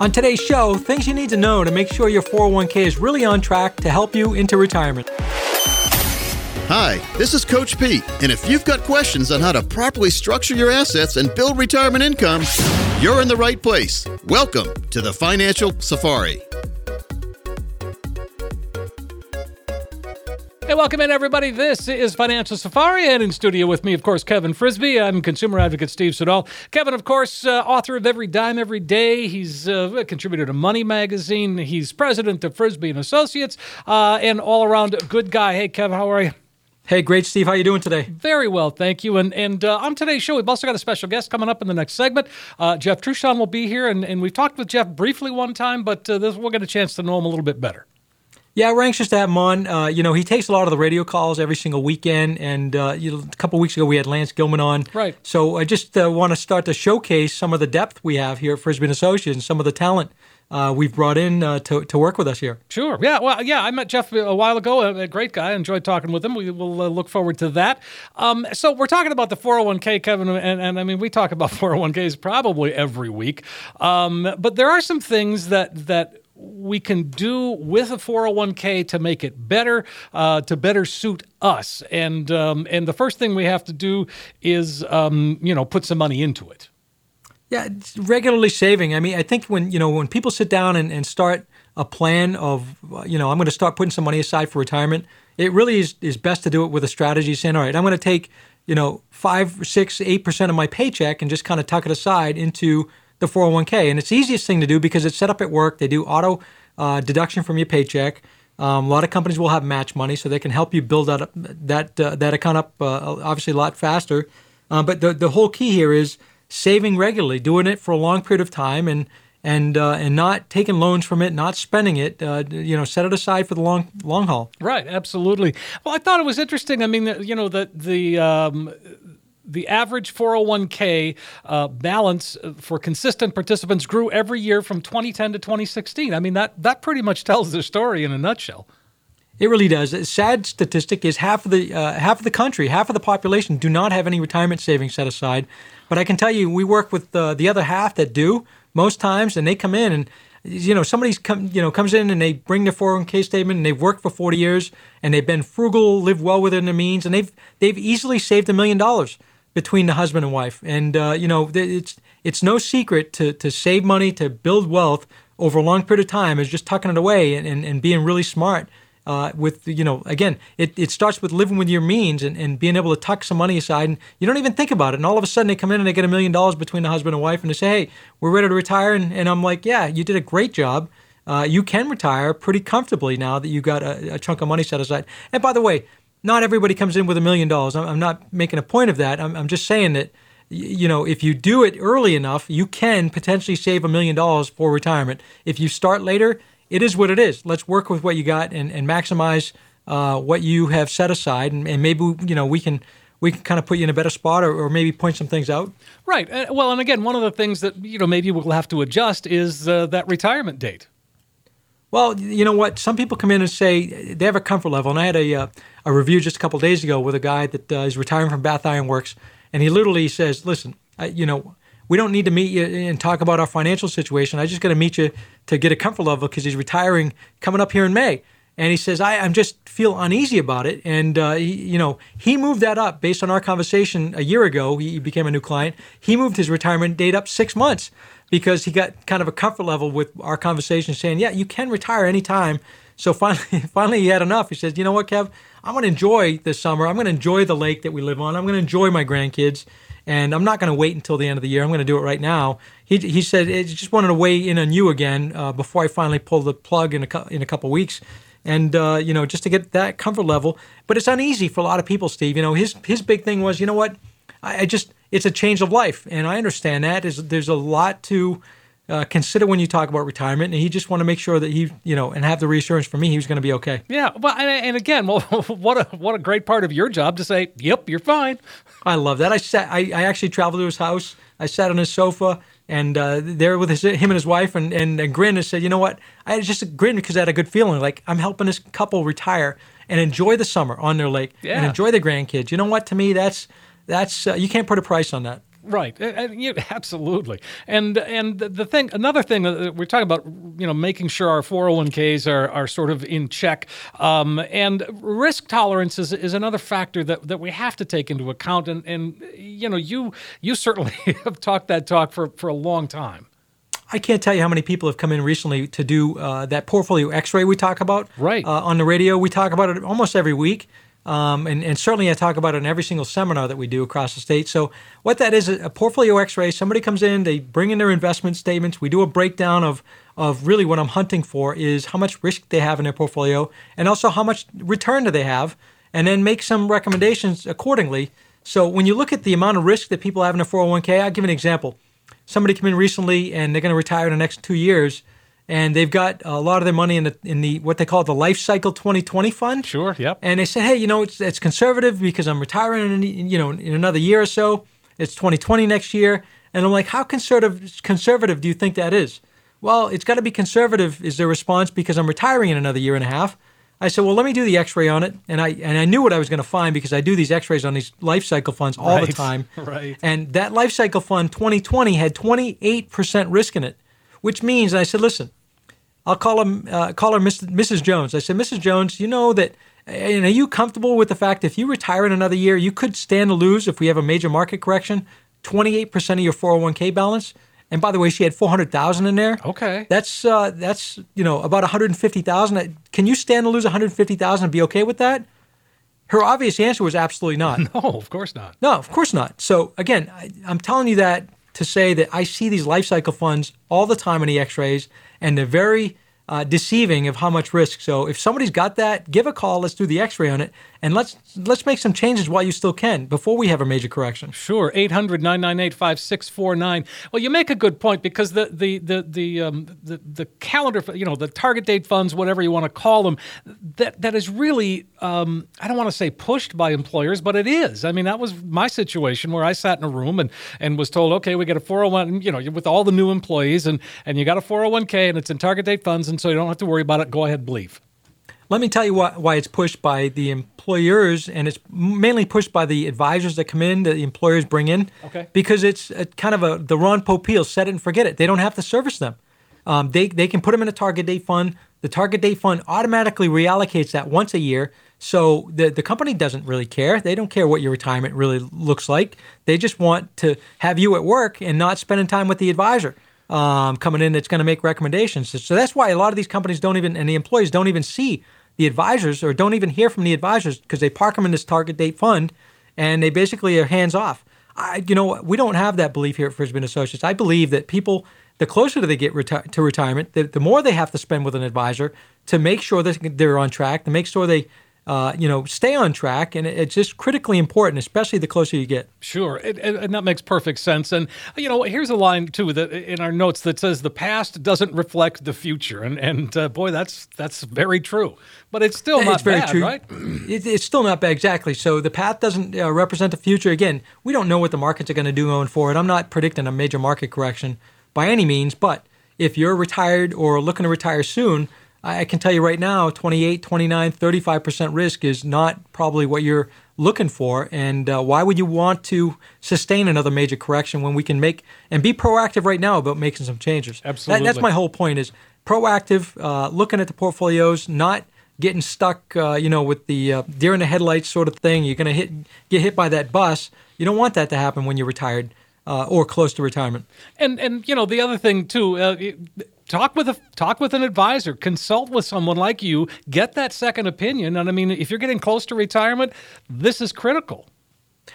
On today's show, things you need to know to make sure your 401k is really on track to help you into retirement. Hi, this is Coach Pete, and if you've got questions on how to properly structure your assets and build retirement income, you're in the right place. Welcome to the Financial Safari. Hey, welcome in, everybody. This is Financial Safari, and in studio with me, of course, Kevin Frisby. I'm consumer advocate Steve Siddall. Kevin, of course, uh, author of Every Dime Every Day. He's uh, a contributor to Money Magazine. He's president of Frisby and Associates, uh, and all around good guy. Hey, Kevin, how are you? Hey, great, Steve. How you doing today? Very well, thank you. And and uh, on today's show, we've also got a special guest coming up in the next segment. Uh, Jeff Trushon will be here, and, and we've talked with Jeff briefly one time, but uh, this, we'll get a chance to know him a little bit better. Yeah, we're anxious to have him on. Uh, you know, he takes a lot of the radio calls every single weekend, and uh, you know, a couple weeks ago we had Lance Gilman on. Right. So I just uh, want to start to showcase some of the depth we have here at Frisby and Associates, and some of the talent uh, we've brought in uh, to, to work with us here. Sure. Yeah. Well, yeah, I met Jeff a while ago. A, a great guy. Enjoyed talking with him. We will uh, look forward to that. Um, so we're talking about the 401k, Kevin, and, and I mean we talk about 401ks probably every week. Um, but there are some things that that we can do with a 401k to make it better, uh, to better suit us. And um, and the first thing we have to do is um, you know put some money into it. Yeah, regularly saving. I mean, I think when you know when people sit down and, and start a plan of you know I'm going to start putting some money aside for retirement, it really is, is best to do it with a strategy saying, all right, I'm going to take you know five, six, eight percent of my paycheck and just kind of tuck it aside into the 401k. And it's the easiest thing to do because it's set up at work. They do auto uh, deduction from your paycheck. Um, a lot of companies will have match money, so they can help you build that that uh, that account up uh, obviously a lot faster. Uh, but the the whole key here is saving regularly, doing it for a long period of time, and and uh, and not taking loans from it, not spending it. Uh, you know, set it aside for the long long haul. Right. Absolutely. Well, I thought it was interesting. I mean, you know, the the um, the average 401k uh, balance for consistent participants grew every year from 2010 to 2016. I mean, that, that pretty much tells the story in a nutshell. It really does. A sad statistic is half of the uh, half of the country, half of the population, do not have any retirement savings set aside. But I can tell you, we work with uh, the other half that do most times, and they come in and you know somebody's come you know comes in and they bring their 401k statement and they've worked for 40 years and they've been frugal, live well within their means, and they've they've easily saved a million dollars between the husband and wife. And uh, you know, it's it's no secret to to save money to build wealth over a long period of time is just tucking it away and, and, and being really smart. Uh, with you know, again, it, it starts with living with your means and, and being able to tuck some money aside, and you don't even think about it. And all of a sudden, they come in and they get a million dollars between the husband and wife, and they say, "Hey, we're ready to retire." And, and I'm like, "Yeah, you did a great job. Uh, you can retire pretty comfortably now that you got a, a chunk of money set aside." And by the way, not everybody comes in with a million dollars. I'm not making a point of that. I'm, I'm just saying that, you know, if you do it early enough, you can potentially save a million dollars for retirement. If you start later, it is what it is. Let's work with what you got and, and maximize uh, what you have set aside, and, and maybe you know we can we can kind of put you in a better spot or, or maybe point some things out. Right. Uh, well, and again, one of the things that you know maybe we'll have to adjust is uh, that retirement date. Well, you know what? Some people come in and say they have a comfort level, and I had a uh, a review just a couple days ago with a guy that uh, is retiring from Bath Iron Works, and he literally says, "Listen, I, you know, we don't need to meet you and talk about our financial situation. I just got to meet you to get a comfort level because he's retiring coming up here in May." And he says, I, I'm just feel uneasy about it. And, uh, he, you know, he moved that up based on our conversation a year ago. He became a new client. He moved his retirement date up six months because he got kind of a comfort level with our conversation saying, yeah, you can retire anytime. So finally, finally he had enough. He says, you know what, Kev, I'm going to enjoy this summer. I'm going to enjoy the lake that we live on. I'm going to enjoy my grandkids. And I'm not going to wait until the end of the year. I'm going to do it right now. He, he said, I just wanted to weigh in on you again uh, before I finally pull the plug in a, in a couple weeks and uh, you know just to get that comfort level. But it's uneasy for a lot of people, Steve. You know, his his big thing was, you know what, I, I just it's a change of life, and I understand that. There's there's a lot to uh, consider when you talk about retirement, and he just want to make sure that he, you know, and have the reassurance from me he was going to be okay. Yeah, well, and, and again, well, what a what a great part of your job to say, "Yep, you're fine." I love that. I sat. I, I actually traveled to his house. I sat on his sofa and uh, there with his, him and his wife and, and, and grinned and said, you know what? I just grinned because I had a good feeling. Like I'm helping this couple retire and enjoy the summer on their lake Yeah. and enjoy the grandkids. You know what? To me, that's that's uh, you can't put a price on that. Right, And- and you- absolutely. And and the- thing, another thing that we're talking about, you know, making sure our 401ks are, are sort of in check. Um, and risk tolerance is, is another factor that, that we have to take into account. And, and you know, you you certainly have talked that talk for, for a long time. I can't tell you how many people have come in recently to do uh, that portfolio X-ray we talk about. Right. Uh, on the radio, we talk about it almost every week, um, and, and certainly I talk about it in every single seminar that we do across the state. So what that is, a portfolio X-ray. Somebody comes in, they bring in their investment statements. We do a breakdown of of really what I'm hunting for is how much risk they have in their portfolio, and also how much return do they have, and then make some recommendations accordingly. So when you look at the amount of risk that people have in a 401k, I'll give an example somebody came in recently and they're going to retire in the next two years, and they've got a lot of their money in the in the what they call the Life Cycle 2020 fund. Sure, yep. And they said, hey, you know, it's it's conservative because I'm retiring in you know in another year or so. It's 2020 next year, and I'm like, how conservative conservative do you think that is? Well, it's got to be conservative. Is their response because I'm retiring in another year and a half? I said, well, let me do the X-ray on it, and I and I knew what I was going to find because I do these X-rays on these life cycle funds all the Right, time. right. And that life cycle fund 2020 had 28% risk in it, which means I said, listen, I'll call him, uh, call her Mrs. Mrs. Jones. I said, Mrs. Jones, you know that, and are you comfortable with the fact if you retire in another year, you could stand to lose if we have a major market correction, 28% of your 401k balance. And by the way, she had 400,000 in there. Okay. That's uh, that's you know about 150,000. Can you stand to lose 150,000 and be okay with that? Her obvious answer was absolutely not. No, of course not. No, of course not. So again, I, I'm telling you that to say that I see these life cycle funds all the time in the X-rays, and they're very uh, deceiving of how much risk. So if somebody's got that, give a call. Let's do the X-ray on it, and let's let's make some changes while you still can before we have a major correction. Sure, 800 998 5649. Well, you make a good point because the the the the, um, the the calendar, you know, the target date funds, whatever you want to call them, that that is really um, I don't want to say pushed by employers, but it is. I mean, that was my situation where I sat in a room and and was told, okay, we get a 401, you know, with all the new employees, and and you got a 401k, and it's in target date funds, and so you don't have to worry about it. Go ahead, believe. Let me tell you why, why it's pushed by the employers, and it's mainly pushed by the advisors that come in, that the employers bring in. Okay. Because it's kind of a the Ron Popeil set it and forget it. They don't have to service them. Um, they they can put them in a target date fund. The target date fund automatically reallocates that once a year. So the the company doesn't really care. They don't care what your retirement really looks like. They just want to have you at work and not spending time with the advisor um, coming in that's going to make recommendations. So that's why a lot of these companies don't even, and the employees don't even see the advisors or don't even hear from the advisors because they park them in this target date fund and they basically are hands off. I, you know, we don't have that belief here at Frisbee Associates. I believe that people, the closer they get reti- to retirement, the, the more they have to spend with an advisor to make sure that they're on track, to make sure they, uh, you know, stay on track. And it's just critically important, especially the closer you get. Sure, and, and and that makes perfect sense. And you know, here's a line too that in our notes that says the past doesn't reflect the future, and and uh, boy, that's that's very true. But it's still not it's very bad, true. right? It, it's still not bad, exactly. So the path doesn't uh, represent the future. Again, we don't know what the markets are going to do going forward. I'm not predicting a major market correction by any means, but if you're retired or looking to retire soon, I can tell you right now 28, 29, 35% risk is not probably what you're looking for. And uh, why would you want to sustain another major correction when we can make and be proactive right now about making some changes? That- Absolutely. that's my whole point is proactive, uh, looking at the portfolios, not getting stuck, uh, you know, with the uh, deer in the headlights sort of thing. You're going to hit get hit by that bus. You don't want that to happen when you're retired uh, or close to retirement. And and you know the other thing too. Uh, talk with a talk with an advisor consult with someone like you get that second opinion and i mean if you're getting close to retirement this is critical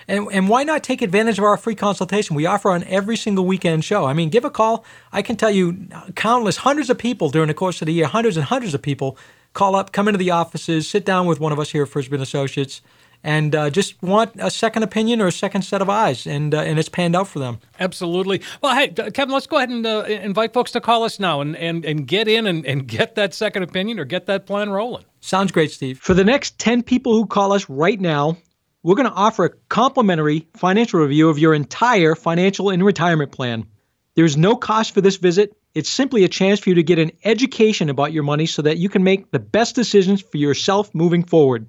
and, and why not take advantage of our free consultation we offer on every single weekend show? I mean, give a call. I can tell you countless, hundreds of people during the course of the year, hundreds and hundreds of people call up, come into the offices, sit down with one of us here at Frisbee Associates, and uh, just want a second opinion or a second set of eyes, and uh, and it's panned out for them. Absolutely. Well, hey, Kevin, let's go ahead and uh, invite folks to call us now and, and, and get in and, and get that second opinion or get that plan rolling. Sounds great, Steve. For the next 10 people who call us right now, we're going to offer a complimentary financial review of your entire financial and retirement plan. There's no cost for this visit. It's simply a chance for you to get an education about your money so that you can make the best decisions for yourself moving forward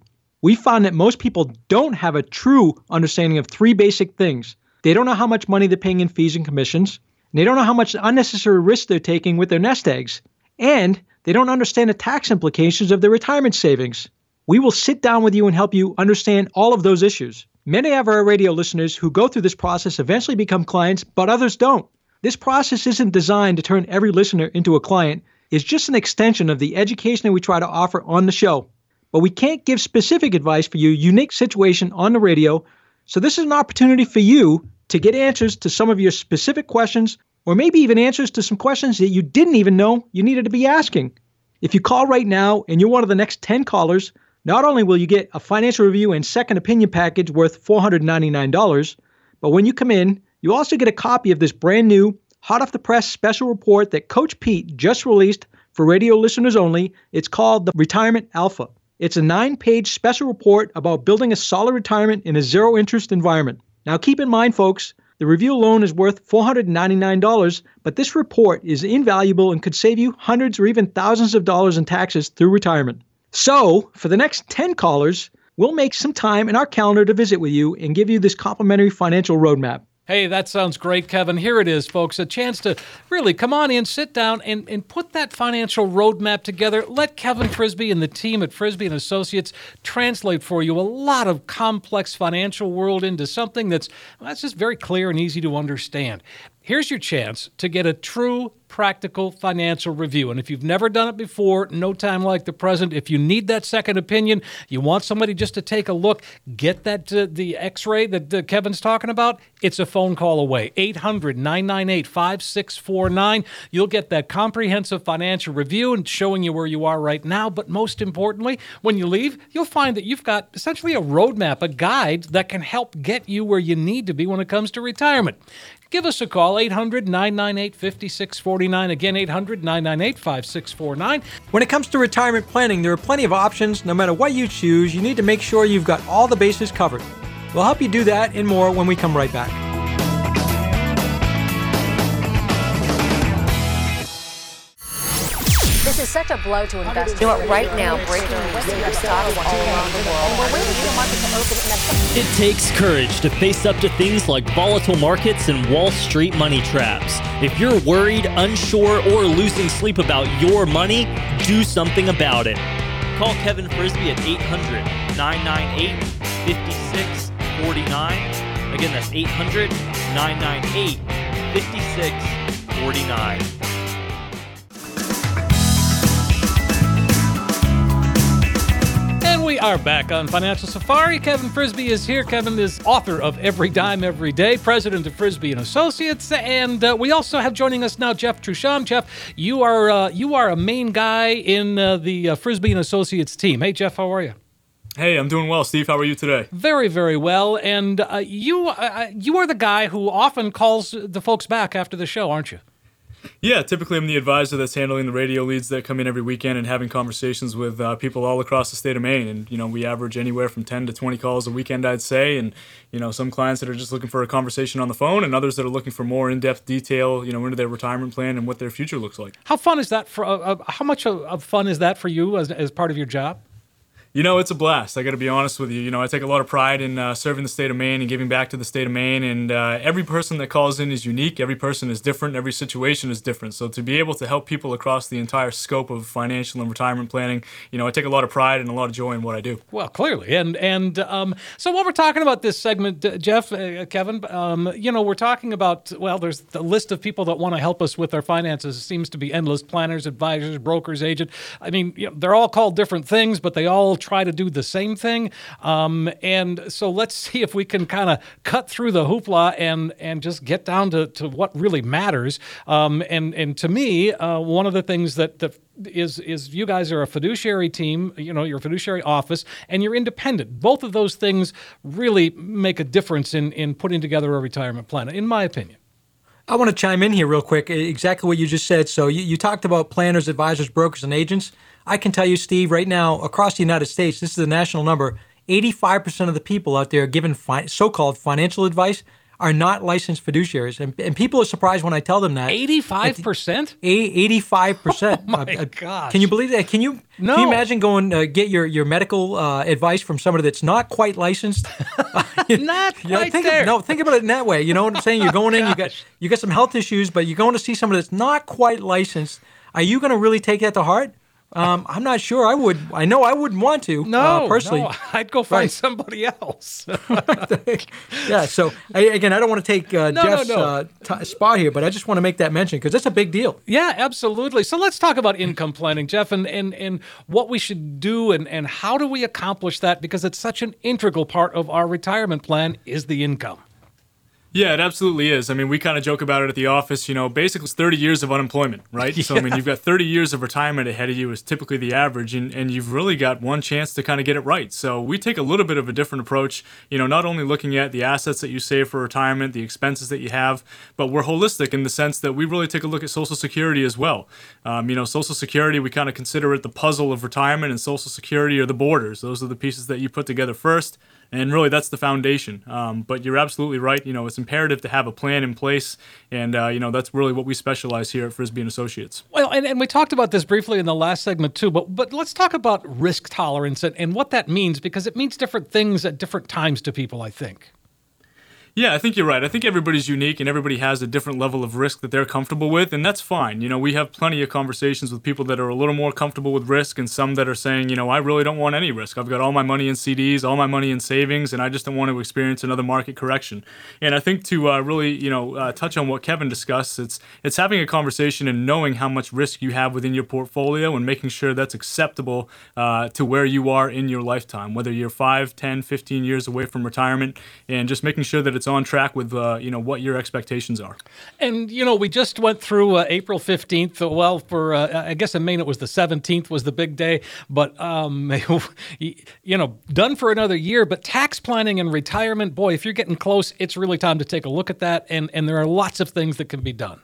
we found that most people don't have a true understanding of three basic things. They don't know how much money they're paying in fees and commissions, and they don't know how much unnecessary risk they're taking with their nest eggs, and they don't understand the tax implications of their retirement savings. We will sit down with you and help you understand all of those issues. Many of our radio listeners who go through this process eventually become clients, but others don't. This process isn't designed to turn every listener into a client. It's just an extension of the education that we try to offer on the show but we can't give specific advice for your unique situation on the radio. So, this is an opportunity for you to get answers to some of your specific questions, or maybe even answers to some questions that you didn't even know you needed to be asking. If you call right now and you're one of the next 10 callers, not only will you get a financial review and second opinion package worth $499, but when you come in, you also get a copy of this brand new, hot off the press special report that Coach Pete just released for radio listeners only. It's called the Retirement Alpha. It's a nine page special report about building a solid retirement in a zero interest environment. Now, keep in mind, folks, the review alone is worth $499, but this report is invaluable and could save you hundreds or even thousands of dollars in taxes through retirement. So, for the next 10 callers, we'll make some time in our calendar to visit with you and give you this complimentary financial roadmap. Hey, that sounds great, Kevin. Here it is, folks. A chance to really come on in, sit down, and, and put that financial roadmap together. Let Kevin Frisbee and the team at Frisbee and Associates translate for you a lot of complex financial world into something that's well, that's just very clear and easy to understand. Here's your chance to get a true practical financial review. And if you've never done it before, no time like the present. If you need that second opinion, you want somebody just to take a look, get that uh, the X-ray that uh, Kevin's talking about. It's a phone call away. 800-998-5649. You'll get that comprehensive financial review and showing you where you are right now. But most importantly, when you leave, you'll find that you've got essentially a roadmap, a guide that can help get you where you need to be when it comes to retirement. Give us a call, 800 998 5649. Again, 800 998 5649. When it comes to retirement planning, there are plenty of options. No matter what you choose, you need to make sure you've got all the bases covered. We'll help you do that and more when we come right back. This is such a blow to investors. You know right now, breaking news, stocks all around the world. And we're waiting for the market to open. It takes courage to face up to things like volatile markets and Wall Street money traps. If you're worried, unsure, or losing sleep about your money, do something about it. Call Kevin Frisbee at 800 998 5649. Again, that's 800 998 5649. We are back on Financial Safari. Kevin Frisbee is here. Kevin is author of Every Dime Every Day, president of Frisbee and Associates, and uh, we also have joining us now Jeff Trusham. Jeff, you are uh, you are a main guy in uh, the uh, Frisbee and Associates team. Hey, Jeff, how are you? Hey, I'm doing well, Steve. How are you today? Very, very well. And uh, you uh, you are the guy who often calls the folks back after the show, aren't you? Yeah, typically I'm the advisor that's handling the radio leads that come in every weekend and having conversations with uh, people all across the state of Maine. And you know, we average anywhere from 10 to 20 calls a weekend, I'd say. And you know, some clients that are just looking for a conversation on the phone, and others that are looking for more in-depth detail, you know, into their retirement plan and what their future looks like. How fun is that for? Uh, uh how much of fun is that for you as as part of your job? You know, it's a blast. I got to be honest with you. You know, I take a lot of pride in uh, serving the state of Maine and giving back to the state of Maine. And uh, every person that calls in is unique. Every person is different. Every situation is different. So to be able to help people across the entire scope of financial and retirement planning, you know, I take a lot of pride and a lot of joy in what I do. Well, clearly, and and um, so while we're talking about this segment, uh, Jeff, uh, Kevin, um, you know, we're talking about well, there's the list of people that want to help us with our finances It seems to be endless: planners, advisors, brokers, agent. I mean, you know, they're all called different things, but they all try to do the same thing. Um, and so let's see if we can kind of cut through the hoopla and and just get down to, to what really matters. Um, and and to me, uh, one of the things that, that is is you guys are a fiduciary team, you know, your fiduciary office, and you're independent. Both of those things really make a difference in in putting together a retirement plan, in my opinion. I want to chime in here real quick. Exactly what you just said. So you, you talked about planners, advisors, brokers, and agents. I can tell you, Steve, right now across the United States, this is a national number. 85% of the people out there given fi- so-called financial advice are not licensed fiduciaries, and, and people are surprised when I tell them that. Eighty-five percent. Eighty-five percent. Oh my gosh! Can you believe that? Can you? No. Can you imagine going uh, get your your medical uh, advice from somebody that's not quite licensed? Not You know, quite think there. Of, no, think about it in that way. You know what I'm saying? You're going in, you got you got some health issues, but you're going to see somebody that's not quite licensed. Are you going to really take that to heart? Um, I'm not sure. I would. I know I wouldn't want to. No, uh, personally. no, I'd go find Right. somebody else. yeah. So I, again, I don't want to take uh, No, Jeff's no. Uh, t- spot here, but I just want to make that mention because it's a big deal. Yeah, absolutely. So let's talk about income planning, Jeff, and, and, and what we should do and, and how do we accomplish that because it's such an integral part of our retirement plan is the income. Yeah, it absolutely is. I mean, we kind of joke about it at the office. You know, basically, it's 30 years of unemployment, right? So, I mean, you've got 30 years of retirement ahead of you, is typically the average, and, and you've really got one chance to kind of get it right. So, we take a little bit of a different approach, you know, not only looking at the assets that you save for retirement, the expenses that you have, but we're holistic in the sense that we really take a look at Social Security as well. Um, you know, Social Security, we kind of consider it the puzzle of retirement, and Social Security are the borders. Those are the pieces that you put together first and really that's the foundation. Um, but you're absolutely right. You know, it's imperative to have a plan in place, and uh, you know that's really what we specialize here at Frisbee and Associates. Well, and, and we talked about this briefly in the last segment too, but but let's talk about risk tolerance and, and what that means because it means different things at different times to people, I think. Yeah, I think you're right. I think everybody's unique and everybody has a different level of risk that they're comfortable with, and that's fine. You know, we have plenty of conversations with people that are a little more comfortable with risk and some that are saying, you know, I really don't want any risk. I've got all my money in CDs, all my money in savings, and I just don't want to experience another market correction. And I think to uh, really, you know, uh, touch on what Kevin discussed, it's it's having a conversation and knowing how much risk you have within your portfolio and making sure that's acceptable uh, to where you are in your lifetime, whether you're 5, 10, 15 years away from retirement, and just making sure that it's on track with, uh, you know, what your expectations are. And you know, we just went through uh, April fifteenth. Well, for uh, I guess in Maine it was the seventeenth was the big day, but um, you know, done for another year. But tax planning and retirement, boy, if you're getting close, it's really time to take a look at that. And and there are lots of things that can be done.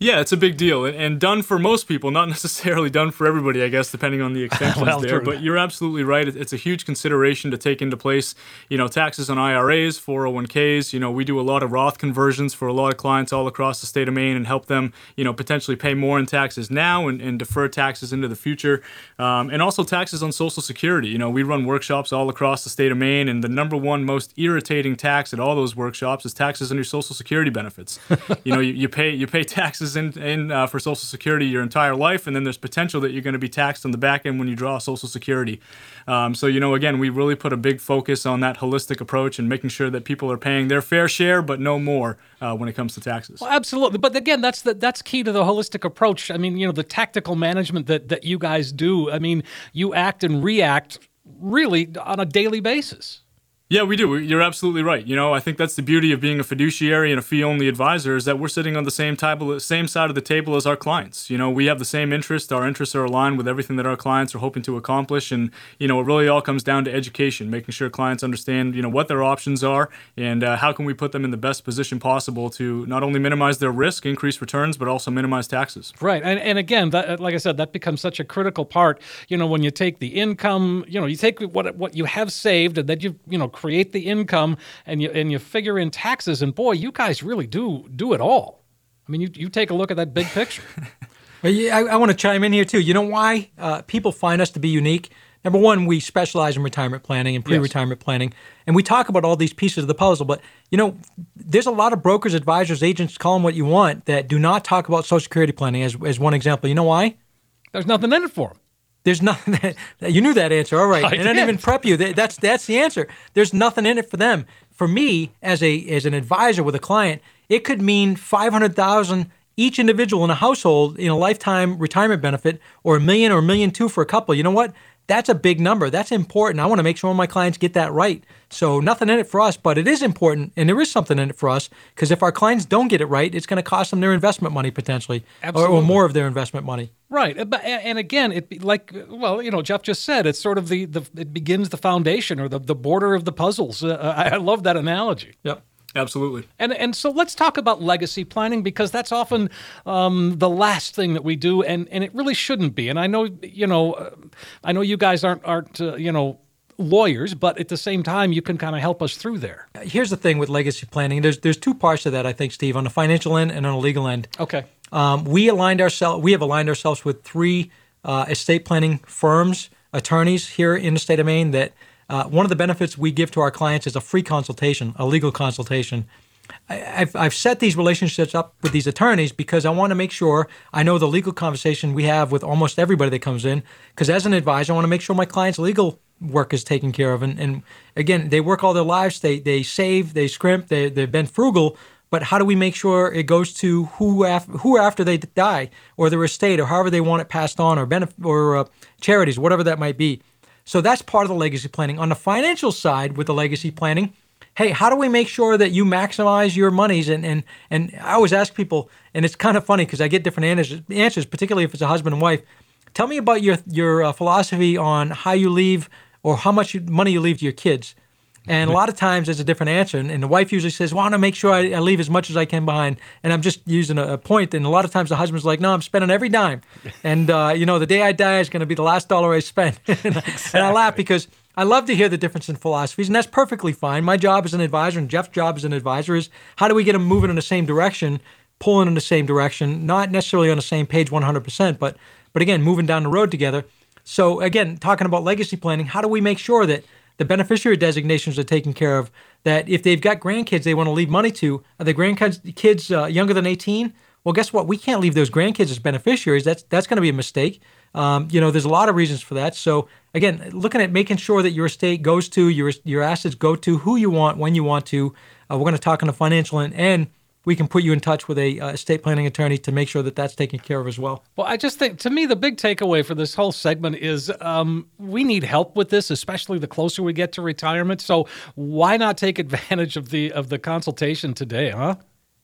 Yeah, it's a big deal, and, and done for most people, not necessarily done for everybody, I guess, depending on the extensions Well, there. true. But you're absolutely right; it's a huge consideration to take into place. You know, taxes on IRAs, 401ks. You know, we do a lot of Roth conversions for a lot of clients all across the state of Maine, and help them, you know, potentially pay more in taxes now and, and defer taxes into the future, um, and also taxes on Social Security. You know, we run workshops all across the state of Maine, and the number one most irritating tax at all those workshops is taxes on your Social Security benefits. you know, you, you pay you pay taxes in, in uh, for Social Security your entire life, and then there's potential that you're going to be taxed on the back end when you draw Social Security. Um, so you know, again, we really put a big focus on that holistic approach and making sure that people are paying their fair share, but no more uh, when it comes to taxes. Well, absolutely. But again, that's the, that's key to the holistic approach. I mean, you know, the tactical management that that you guys do. I mean, you act and react really on a daily basis. Yeah, we do. You're absolutely right. You know, I think that's the beauty of being a fiduciary and a fee-only advisor is that we're sitting on the same table, same side of the table as our clients. You know, we have the same interests. Our interests are aligned with everything that our clients are hoping to accomplish, and you know, it really all comes down to education, making sure clients understand, you know, what their options are and uh, how can we put them in the best position possible to not only minimize their risk, increase returns, but also minimize taxes. Right. And, and again, that, like I said, that becomes such a critical part. You know, when you take the income, you know, you take what what you have saved and that you, you know, create the income and you and you figure in taxes and boy, you guys really do do it all. I mean, you, you take a look at that big picture. Well, yeah, I, I want to chime in here too. You know why uh, people find us to be unique? number one, we specialize in retirement planning and pre-retirement planning, and we talk about all these pieces of the puzzle. But you know, there's a lot of brokers, advisors, agents, call them what you want, that do not talk about Social Security planning as as one example. You know why? There's nothing in it for them. There's nothing. That, you knew that answer. All right, I I didn't even prep you. That- That's that's the answer. There's nothing in it for them. For me, as a as an advisor with a client, it could mean five hundred thousand each individual in a household in a lifetime retirement benefit, or a million or a million two for a couple. You know what? That's a big number. That's important. I want to make sure my clients get that right. So nothing in it for us, but it is important, and there is something in it for us because if our clients don't get it right, it's going to cost them their investment money potentially, or, or more of their investment money. Right, Uh, and again, it like well, you know, Jeff just said, it's sort of the, the it begins the foundation or the, the border of the puzzles. Uh, I, I love that analogy. Yep. Absolutely. And and so let's talk about legacy planning because that's often um, the last thing that we do, and, and it really shouldn't be. And I know you know, uh, I know you guys aren't aren't uh, you know lawyers, but at the same time, you can kind of help us through there. here's the thing with legacy planning. There's there's two parts to that, I think, Steve, on the financial end and on the legal end. Okay. Um, we aligned ourselves. We have aligned ourselves with three uh, estate planning firms, attorneys here in the state of Maine. That uh, one of the benefits we give to our clients is a free consultation, a legal consultation. I- I've, I've set these relationships up with these attorneys because I want to make sure I know the legal conversation we have with almost everybody that comes in. Because as an advisor, I want to make sure my client's legal work is taken care of. And, and again, they work all their lives, they, they save, they scrimp, they, they've been frugal. But how do we make sure it goes to who after, who after they die or their estate or however they want it passed on or benefit or uh, charities, whatever that might be. So that's part of the legacy planning. On the financial side, with the legacy planning, hey, how do we make sure that you maximize your monies? And and and I always ask people, and it's kind of funny because I get different answers, answers, particularly if it's a husband and wife. Tell me about your your uh, philosophy on how you leave or how much money you leave to your kids. And a lot of times there's a different answer, and, and the wife usually says, "Well, I want to make sure I, I leave as much as I can behind." And I'm just using a, a point. And a lot of times the husband's like, "No, I'm spending every dime," and uh, you know, the day I die is going to be the last dollar I spend. and, I- and I laugh because I love to hear the difference in philosophies, and that's perfectly fine. My job as an advisor and Jeff's job as an advisor is how do we get them moving in the same direction, pulling in the same direction, not necessarily on the same page 100%, but but again, moving down the road together. So again, talking about legacy planning, how do we make sure that the beneficiary designations are taken care of? That if they've got grandkids they want to leave money to, are the grandkids kids uh, younger than 18? Well, guess what? We can't leave those grandkids as beneficiaries. That's that's going to be a mistake. Um, you know, there's a lot of reasons for that. So again, looking at making sure that your estate goes to your your assets go to who you want when you want to. Uh, we're going to talk on the financial end, and we can put you in touch with a uh, estate planning attorney to make sure that that's taken care of as well. Well, I just think to me the big takeaway for this whole segment is um, we need help with this, especially the closer we get to retirement. So why not take advantage of the of the consultation today, huh?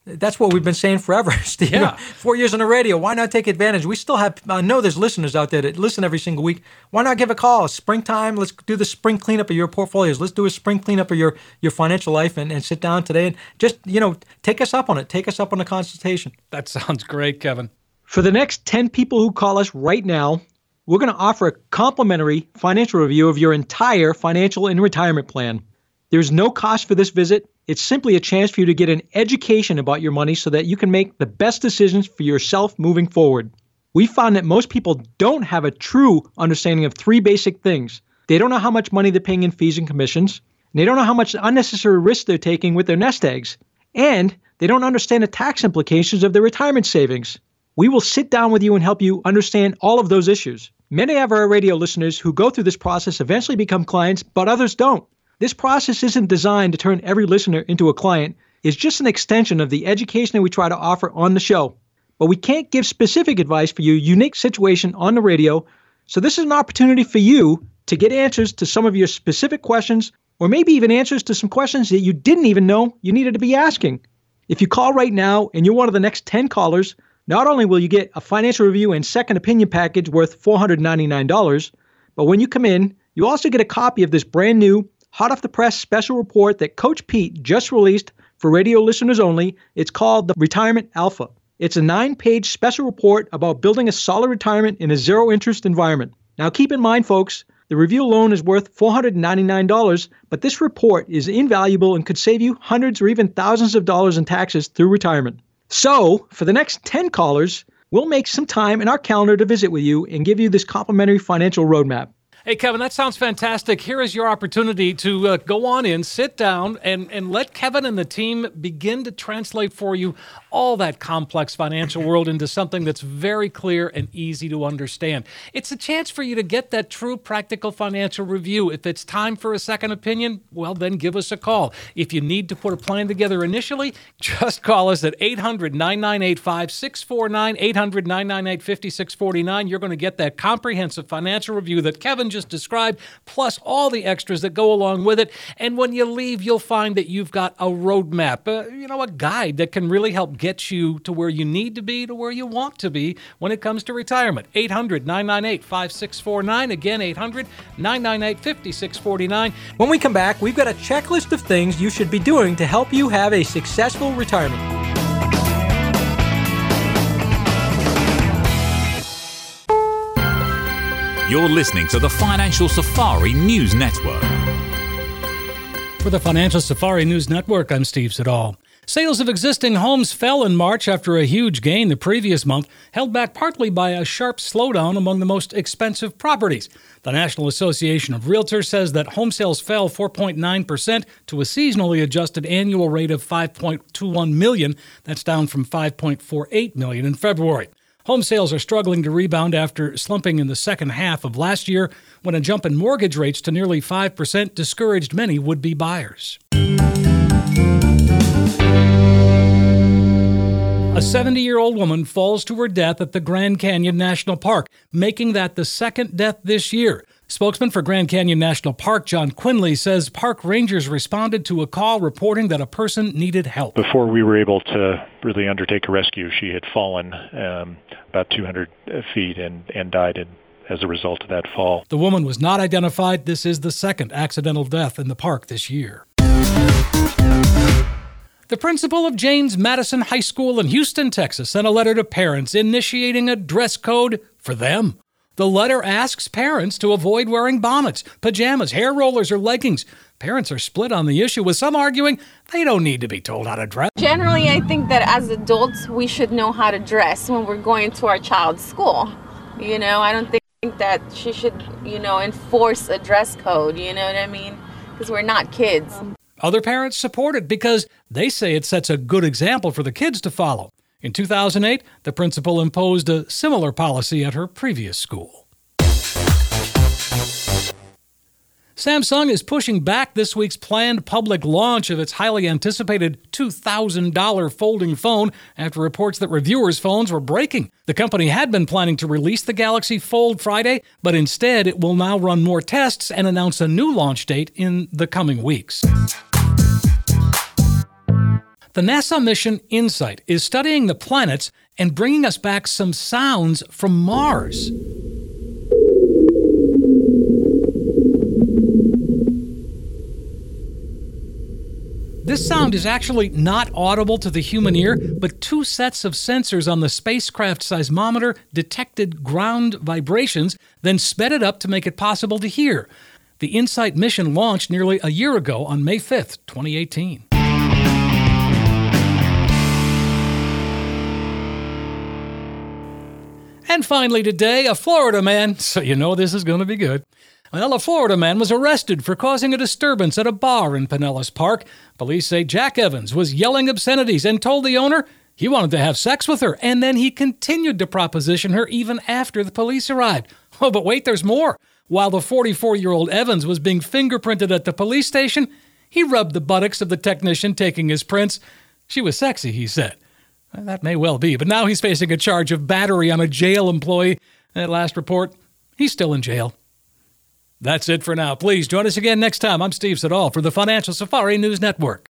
That's what we've been saying forever, Steve. Yeah. Four years on the radio. Why not take advantage? We still have, I know there's listeners out there that listen every single week. Why not give a call? Springtime, let's do the spring cleanup of your portfolios. Let's do a spring cleanup of your, your financial life and, and sit down today and just, you know, take us up on it. Take us up on the consultation. That sounds great, Kevin. For the next 10 people who call us right now, we're going to offer a complimentary financial review of your entire financial and retirement plan. There's no cost for this visit. It's simply a chance for you to get an education about your money so that you can make the best decisions for yourself moving forward. We found that most people don't have a true understanding of three basic things. They don't know how much money they're paying in fees and commissions, and they don't know how much unnecessary risk they're taking with their nest eggs, and they don't understand the tax implications of their retirement savings. We will sit down with you and help you understand all of those issues. Many of our radio listeners who go through this process eventually become clients, but others don't. This process isn't designed to turn every listener into a client. It's just an extension of the education that we try to offer on the show. But we can't give specific advice for your unique situation on the radio, so this is an opportunity for you to get answers to some of your specific questions, or maybe even answers to some questions that you didn't even know you needed to be asking. If you call right now and you're one of the next 10 callers, not only will you get a financial review and second opinion package worth $499, but when you come in, you also get a copy of this brand new, hot off the press special report that Coach Pete just released for radio listeners only. It's called the Retirement Alpha. It's a nine page special report about building a solid retirement in a zero interest environment. Now, keep in mind, folks, the review alone is worth $499, but this report is invaluable and could save you hundreds or even thousands of dollars in taxes through retirement. So, for the next 10 callers, we'll make some time in our calendar to visit with you and give you this complimentary financial roadmap. Hey, Kevin, that sounds fantastic. Here is your opportunity to uh, go on in, sit down, and, and let Kevin and the team begin to translate for you all that complex financial world into something that's very clear and easy to understand. It's a chance for you to get that true practical financial review. If it's time for a second opinion, well, then give us a call. If you need to put a plan together initially, just call us at 800 998 5649, 800 998 5649. You're going to get that comprehensive financial review that Kevin just described, plus all the extras that go along with it. And when you leave, you'll find that you've got a roadmap, uh, you know, a guide that can really help get you to where you need to be, to where you want to be when it comes to retirement. 800 998 5649. Again, 800 998 5649. When we come back, we've got a checklist of things you should be doing to help you have a successful retirement. You're listening to the Financial Safari News Network. For the Financial Safari News Network, I'm Steve Siddall. Sales of existing homes fell in March after a huge gain the previous month, held back partly by a sharp slowdown among the most expensive properties. The National Association of Realtors says that home sales fell 4.9% to a seasonally adjusted annual rate of 5.21 million. That's down from 5.48 million in February. Home sales are struggling to rebound after slumping in the second half of last year when a jump in mortgage rates to nearly 5% discouraged many would be buyers. A 70 year old woman falls to her death at the Grand Canyon National Park, making that the second death this year. Spokesman for Grand Canyon National Park, John Quinley, says park rangers responded to a call reporting that a person needed help. Before we were able to really undertake a rescue, she had fallen um, about 200 feet and, and died in, as a result of that fall. The woman was not identified. This is the second accidental death in the park this year. The principal of James Madison High School in Houston, Texas, sent a letter to parents initiating a dress code for them. The letter asks parents to avoid wearing bonnets, pajamas, hair rollers, or leggings. Parents are split on the issue, with some arguing they don't need to be told how to dress. Generally, I think that as adults, we should know how to dress when we're going to our child's school. You know, I don't think that she should, you know, enforce a dress code. You know what I mean? Because we're not kids. Other parents support it because they say it sets a good example for the kids to follow. In 2008, the principal imposed a similar policy at her previous school. Samsung is pushing back this week's planned public launch of its highly anticipated $2,000 folding phone after reports that reviewers' phones were breaking. The company had been planning to release the Galaxy Fold Friday, but instead it will now run more tests and announce a new launch date in the coming weeks. The NASA mission InSight is studying the planets and bringing us back some sounds from Mars. This sound is actually not audible to the human ear, but two sets of sensors on the spacecraft seismometer detected ground vibrations, then sped it up to make it possible to hear. The InSight mission launched nearly a year ago on May 5th, 2018. And finally, today, a Florida man, so you know this is going to be good. Well, a Florida man was arrested for causing a disturbance at a bar in Pinellas Park. Police say Jack Evans was yelling obscenities and told the owner he wanted to have sex with her, and then he continued to proposition her even after the police arrived. Oh, but wait, there's more. While the 44 year old Evans was being fingerprinted at the police station, he rubbed the buttocks of the technician taking his prints. She was sexy, he said. Well, that may well be, but now he's facing a charge of battery on a jail employee. At last report, he's still in jail. That's it for now. Please join us again next time. I'm Steve Siddall for the Financial Safari News Network.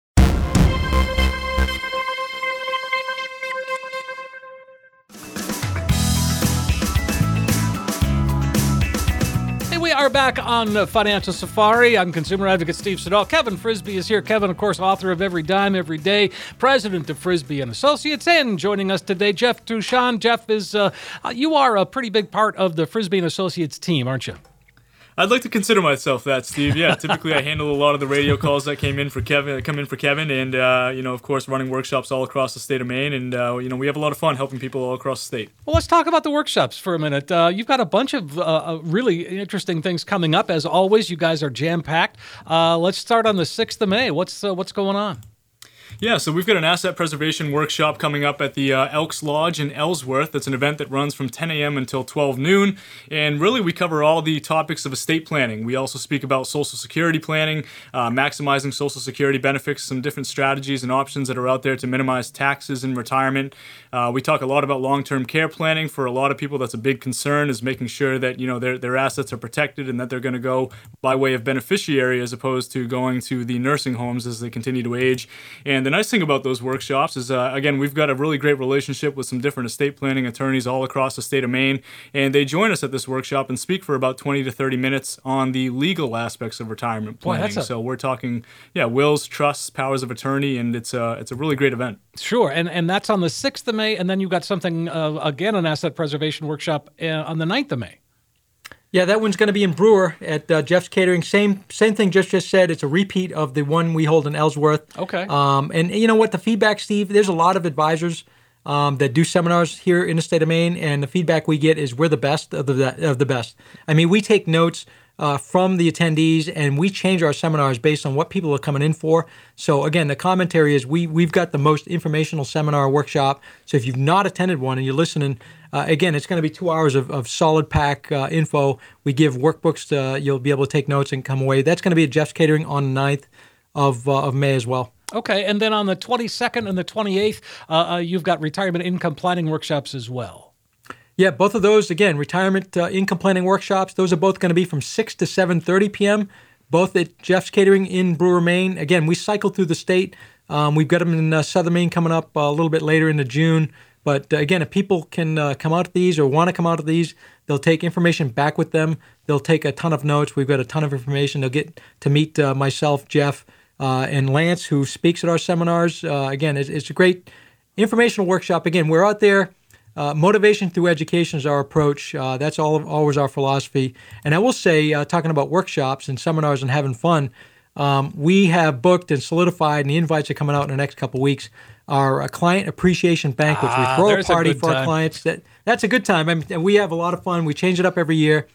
Hey, we are back on Financial Safari. I'm consumer advocate Steve Siddall. Kevin Frisby is here. Kevin, of course, author of Every Dime Every Day, president of Frisby and Associates, and joining us today, Jeff Touchon. Jeff is uh, you are a pretty big part of the Frisby and Associates team, aren't you? I'd like to consider myself that, Steve. Yeah, typically I handle a lot of the radio calls that came in for Kevin, come in for Kevin, and uh, you know, of course, running workshops all across the state of Maine, and uh, you know, we have a lot of fun helping people all across the state. Well, let's talk about the workshops for a minute. Uh, you've got a bunch of uh, uh, really interesting things coming up. As always, you guys are jam packed. Uh, let's start on the sixth of May. What's what's going on? Yeah, so we've got an asset preservation workshop coming up at the uh, Elks Lodge in Ellsworth. It's an event that runs from 10 a.m. until 12 noon. And really, we cover all the topics of estate planning. We also speak about Social Security planning, uh, maximizing Social Security benefits, some different strategies and options that are out there to minimize taxes in retirement. Uh, we talk a lot about long-term care planning. For a lot of people, that's a big concern, is making sure that you know their, their assets are protected and that they're going to go by way of beneficiary as opposed to going to the nursing homes as they continue to age. And the nice thing about those workshops is, uh, again, we've got a really great relationship with some different estate planning attorneys all across the state of Maine, and they join us at this workshop and speak for about 20 to 30 minutes on the legal aspects of retirement planning. Boy, a- so we're talking, yeah, wills, trusts, powers of attorney, and it's a it's a really great event. Sure, and and that's on the sixth of May, and then you've got something uh, again, an asset preservation workshop uh, on the 9th of May. Yeah, that one's going to be in Brewer at uh, Jeff's Catering. Same same thing Jeff just said. It's a repeat of the one we hold in Ellsworth. Okay. Um, and you know what? The feedback, Steve, there's a lot of advisors um, that do seminars here in the state of Maine, and the feedback we get is we're the best of the of the best. I mean, we take notes uh, from the attendees, and we change our seminars based on what people are coming in for. So again, the commentary is we we've got the most informational seminar workshop. So if you've not attended one and you're listening, uh, again, it's going to be two hours of, of solid pack uh, info. We give workbooks. To, you'll be able to take notes and come away. That's going to be at Jeff's Catering on the 9th of uh, of May as well. Okay, and then on the 22nd and the 28th, uh, uh, you've got retirement income planning workshops as well. Yeah, both of those again, retirement uh, income planning workshops. Those are both going to be from six to seven thirty p.m. Both at Jeff's Catering in Brewer, Maine. Again, we cycle through the state. Um, we've got them in uh, Southern Maine coming up uh, a little bit later into June. But uh, again, if people can uh, come out to these or want to come out to these, they'll take information back with them. They'll take a ton of notes. We've got a ton of information. They'll get to meet uh, myself, Jeff, uh, and Lance, who speaks at our seminars. Uh, again, it's, it's, a great informational workshop. Again, we're out there. Uh, motivation through education is our approach. that's all, always our philosophy. And I will say, talking about workshops and seminars and having fun, um, we have booked and solidified, and the invites are coming out in the next couple weeks our uh, client appreciation banquet. Ah, we throw a party a for our clients. That that's a good time. I mean, we have a lot of fun. We change it up every year.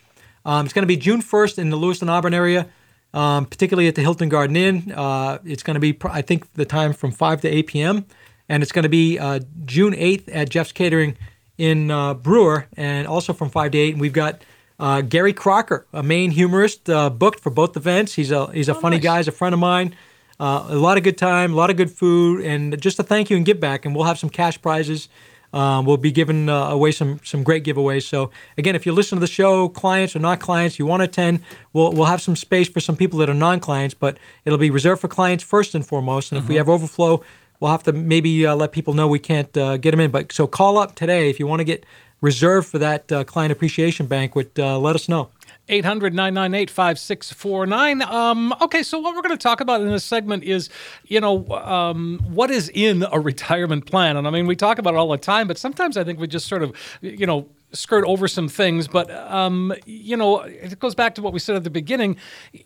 Um, it's going to be June 1st in the Lewiston Auburn area, um, particularly at the Hilton Garden Inn. Uh, it's going to be, I think, the time from 5 to 8 p.m. And it's going to be uh, June 8th at Jeff's Catering in uh, Brewer, and also from 5 to 8. And we've got uh, Gary Crocker, a Maine humorist, uh, booked for both events. He's a he's a Oh, funny nice. guy. He's a friend of mine. Uh, a lot of good time, a lot of good food, and just a thank you and give back. And we'll have some cash prizes. Um, we'll be giving uh, away some some great giveaways. So again, if you listen to the show, clients or not clients, you want to attend, we'll we'll have some space for some people that are non-clients, but it'll be reserved for clients first and foremost. And if we Mhm. have overflow, we'll have to maybe uh, let people know we can't uh, get them in. But so call up today if you want to get reserved for that uh, client appreciation banquet. Uh, let us know. 800 998 5649. Um, okay, so what we're going to talk about in this segment is, you know, um, what is in a retirement plan? And I mean, we talk about it all the time, but sometimes I think we just sort of, you know, skirt over some things. But, um, you know, it goes back to what we said at the beginning.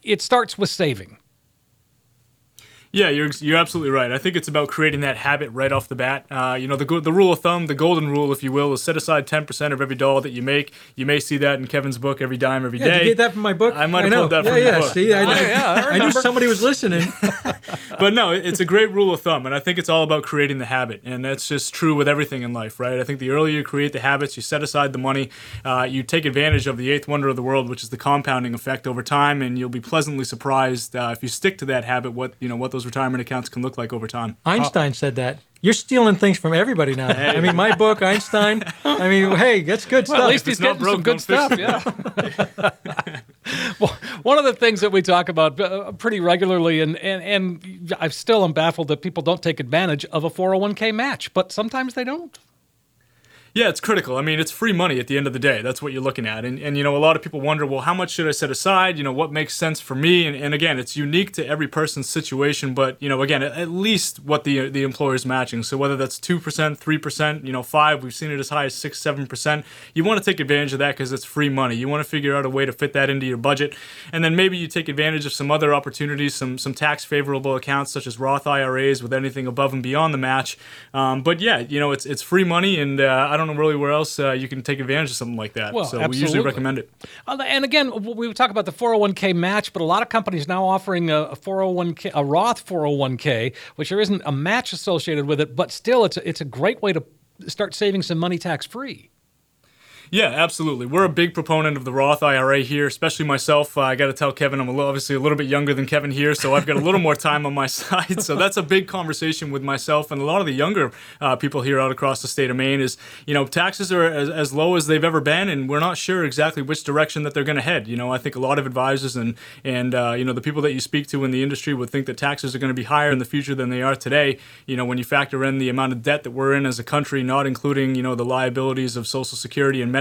It starts with saving. Yeah, you're you're absolutely right. I think it's about creating that habit right off the bat. Uh, you know, the the rule of thumb, the golden rule, if you will, is set aside ten percent of every dollar that you make. You may see that in Kevin's book, every dime, every day. Yeah, did you get that from my book? I might have know. pulled that yeah, from yeah, your book. See, I, Oh, yeah, I I knew somebody was listening. but no, it's a great rule of thumb, and I think it's all about creating the habit, and that's just true with everything in life, right? I think the earlier you create the habits, you set aside the money, uh, you take advantage of the eighth wonder of the world, which is the compounding effect over time, and you'll be pleasantly surprised uh, if you stick to that habit. What you know, what those retirement accounts can look like over time. Einstein said that. You're stealing things from everybody now. I mean, my book, Einstein. I mean, hey, that's good Well, stuff. at least he's getting some good stuff. Yeah. well, one of the things that we talk about uh, pretty regularly, and, and, and I still am baffled that people don't take advantage of a 401k match, but sometimes they don't. Yeah, it's critical. I mean, it's free money at the end of the day. That's what you're looking at. And, and you know, a lot of people wonder, well, how much should I set aside? You know, what makes sense for me? And, and again, it's unique to every person's situation. But, you know, again, at least what the the employer is matching. So whether that's 2%, 3%, you know, 5 we've seen it as high as 6 7%. You want to take advantage of that because it's free money. You want to figure out a way to fit that into your budget. And then maybe you take advantage of some other opportunities, some, some tax favorable accounts such as Roth IRAs with anything above and beyond the match. Um, but yeah, you know, it's, it's free money. And uh, I don't know really where else uh, you can take advantage of something like that. Well, so absolutely. we usually recommend it. Uh, and again, we talk about the 401k match, but a lot of companies now offering a, a 401k, a Roth 401k, which there isn't a match associated with it, but still, it's a, it's a great way to start saving some money tax free. Yeah, absolutely. We're a big proponent of the Roth IRA here, especially myself. Uh, I got to tell Kevin, I'm a little, obviously a little bit younger than Kevin here, so I've got a little more time on my side. So that's a big conversation with myself and a lot of the younger uh, people here out across the state of Maine. Is you know taxes are as, as low as they've ever been, and we're not sure exactly which direction that they're going to head. You know, I think a lot of advisors and and uh, you know the people that you speak to in the industry would think that taxes are going to be higher in the future than they are today. You know, when you factor in the amount of debt that we're in as a country, not including you know the liabilities of Social Security and Medicare.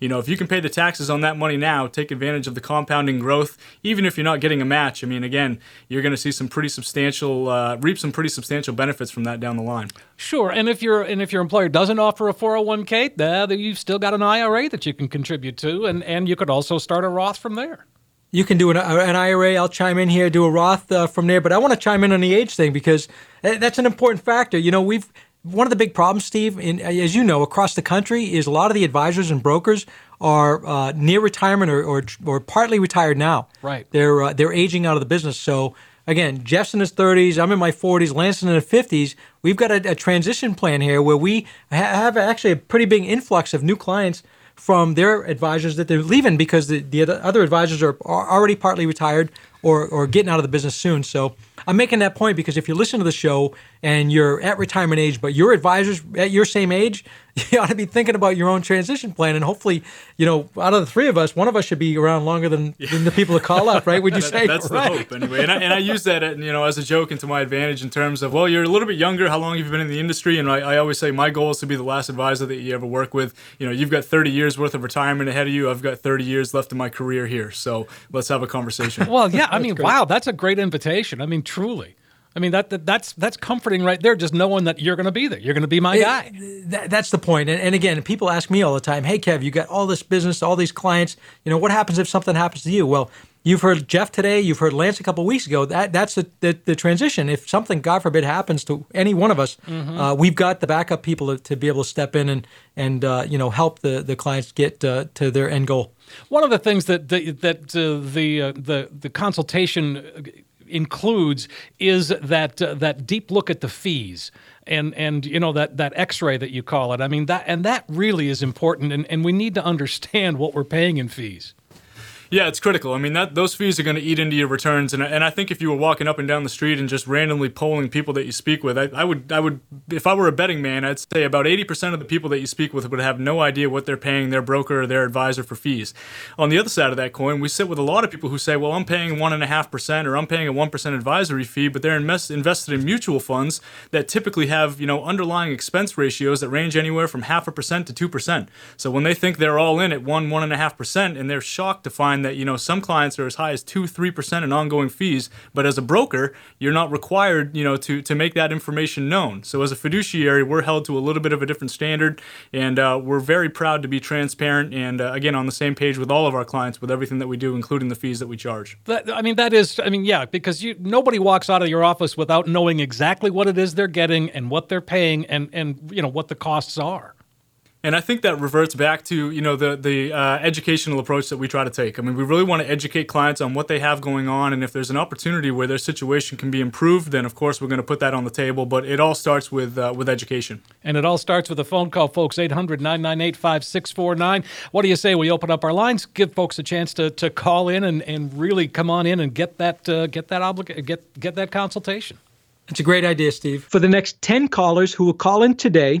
You know, if you can pay the taxes on that money now, take advantage of the compounding growth, even if you're not getting a match. I mean, again, you're going to see some pretty substantial, uh, reap some pretty substantial benefits from that down the line. Sure, and if your and if your employer doesn't offer a 401k, uh, you've still got an IRA that you can contribute to, and and you could also start a Roth from there. You can do an, an IRA. I'll chime in here, do a Roth uh, from there. But I want to chime in on the age thing because that's an important factor. You know, we've one of the big problems, Steve, in, as you know, across the country, is a lot of the advisors and brokers are uh, near retirement or, or, or partly retired now. Right. They're uh, they're aging out of the business. So again, Jeff's in his 30s. I'm in my 40s. Lance in his 50s. We've got a, a transition plan here where we ha- have actually a pretty big influx of new clients from their advisors that they're leaving because the, the other advisors are, are already partly retired or, or getting out of the business soon. So I'm making that point because if you listen to the show and you're at retirement age, but your advisors at your same age, you ought to be thinking about your own transition plan. And hopefully, you know, out of the three of us, one of us should be around longer than, than the people that call up, right? Would you that, say? That's right. the hope, anyway. And I, and I use that, uh, you know, as a joke and to my advantage in terms of, well, you're a little bit younger. How long have you been in the industry? And I, I always say my goal is to be the last advisor that you ever work with. You know, you've got 30 years worth of retirement ahead of you. I've got 30 years left in my career here. So let's have a conversation. well, yeah. I mean, wow, that's a great invitation. I mean, truly. I mean that, that that's that's comforting right there. Just knowing that you're going to be there. You're going to be my It- guy. that- that's the point. And, and again, people ask me all the time, "Hey, Kev, you got all this business, all these clients. You know, what happens if something happens to you?" Well, you've heard Jeff today. You've heard Lance a couple of weeks ago. That that's the, the, the transition. If something, God forbid, happens to any one of us, Mhm. uh, we've got the backup people to, to be able to step in and and uh, you know help the the clients get uh, to their end goal. One of the things that the, that uh, the uh, the the consultation uh, includes is that uh, that deep look at the fees and and you know that that X-ray that you call it. I mean that and that really is important, and, and we need to understand what we're paying in fees. Yeah, it's critical. I mean, that those fees are going to eat into your returns, and and I think if you were walking up and down the street and just randomly polling people that you speak with, I, I would I would if I were a betting man, I'd say about eighty percent of the people that you speak with would have no idea what they're paying their broker or their advisor for fees. On the other side of that coin, we sit with a lot of people who say, well, I'm paying one and a half percent or I'm paying a one percent advisory fee, but they're invest, invested in mutual funds that typically have you know underlying expense ratios that range anywhere from half a percent to two percent. So when they think they're all in at one one and a half percent, and they're shocked to find that you know some clients are as high as two three percent in ongoing fees, but as a broker, you're not required you know to to make that information known. So as a fiduciary, we're held to a little bit of a different standard, and uh, we're very proud to be transparent and uh, again on the same page with all of our clients with everything that we do, including the fees that we charge. That, I mean, that is, I mean, yeah, because you nobody walks out of your office without knowing exactly what it is they're getting and what they're paying, and and you know what the costs are. And I think that reverts back to you know the the uh, educational approach that we try to take. I mean, we really want to educate clients on what they have going on, and if there's an opportunity where their situation can be improved, then of course we're going to put that on the table. But it all starts with uh, with education. And it all starts with a phone call, folks. 800 998 5649. What do you say we open up our lines, give folks a chance to, to call in and, and really come on in and get that uh, get that obliga- get get that consultation? It's a great idea, Steve. For the next 10 callers who will call in today,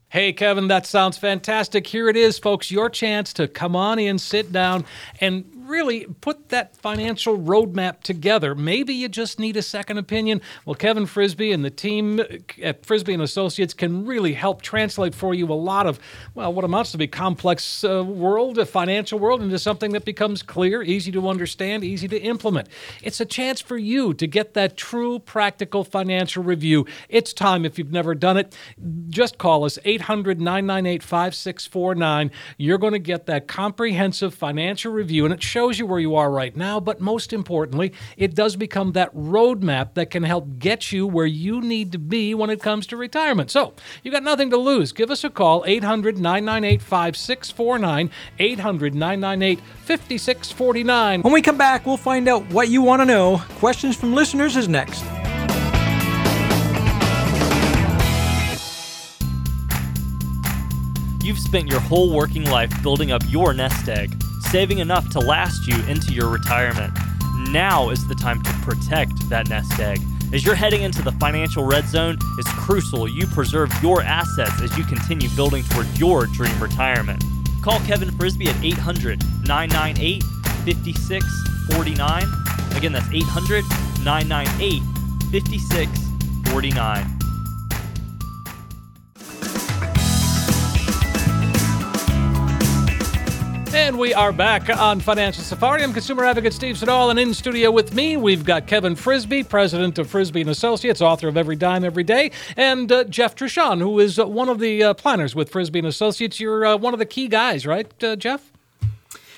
Hey, Kevin, that sounds fantastic. Here it is, folks, your chance to come on in, sit down, and really put that financial roadmap together. Maybe you just need a second opinion. Well, Kevin Frisby and the team at Frisby and Associates can really help translate for you a lot of, well, what amounts to be complex uh, world, a financial world, into something that becomes clear, easy to understand, easy to implement. It's a chance for you to get that true practical financial review. It's time if you've never done it. Just call us 800 998 5649. You're going to get that comprehensive financial review, and it shows shows you where you are right now, but most importantly, it does become that roadmap that can help get you where you need to be when it comes to retirement. So you've got nothing to lose. Give us a call, 800 998 5649, 800 998 5649. When we come back, we'll find out what you want to know. Questions from listeners is next. You've spent your whole working life building up your nest egg saving enough to last you into your retirement. Now is the time to protect that nest egg. As you're heading into the financial red zone, it's crucial you preserve your assets as you continue building toward your dream retirement. Call Kevin Frisby at 800 998 5649. Again, that's 800 998 5649. And we are back on Financial Safari. I'm consumer advocate Steve Siddall, and in studio with me, we've got Kevin Frisby, president of Frisby and Associates, author of Every Dime Every Day, and uh, Jeff Truchon, who is uh, one of the uh, planners with Frisby and Associates. You're uh, one of the key guys, right, uh, Jeff?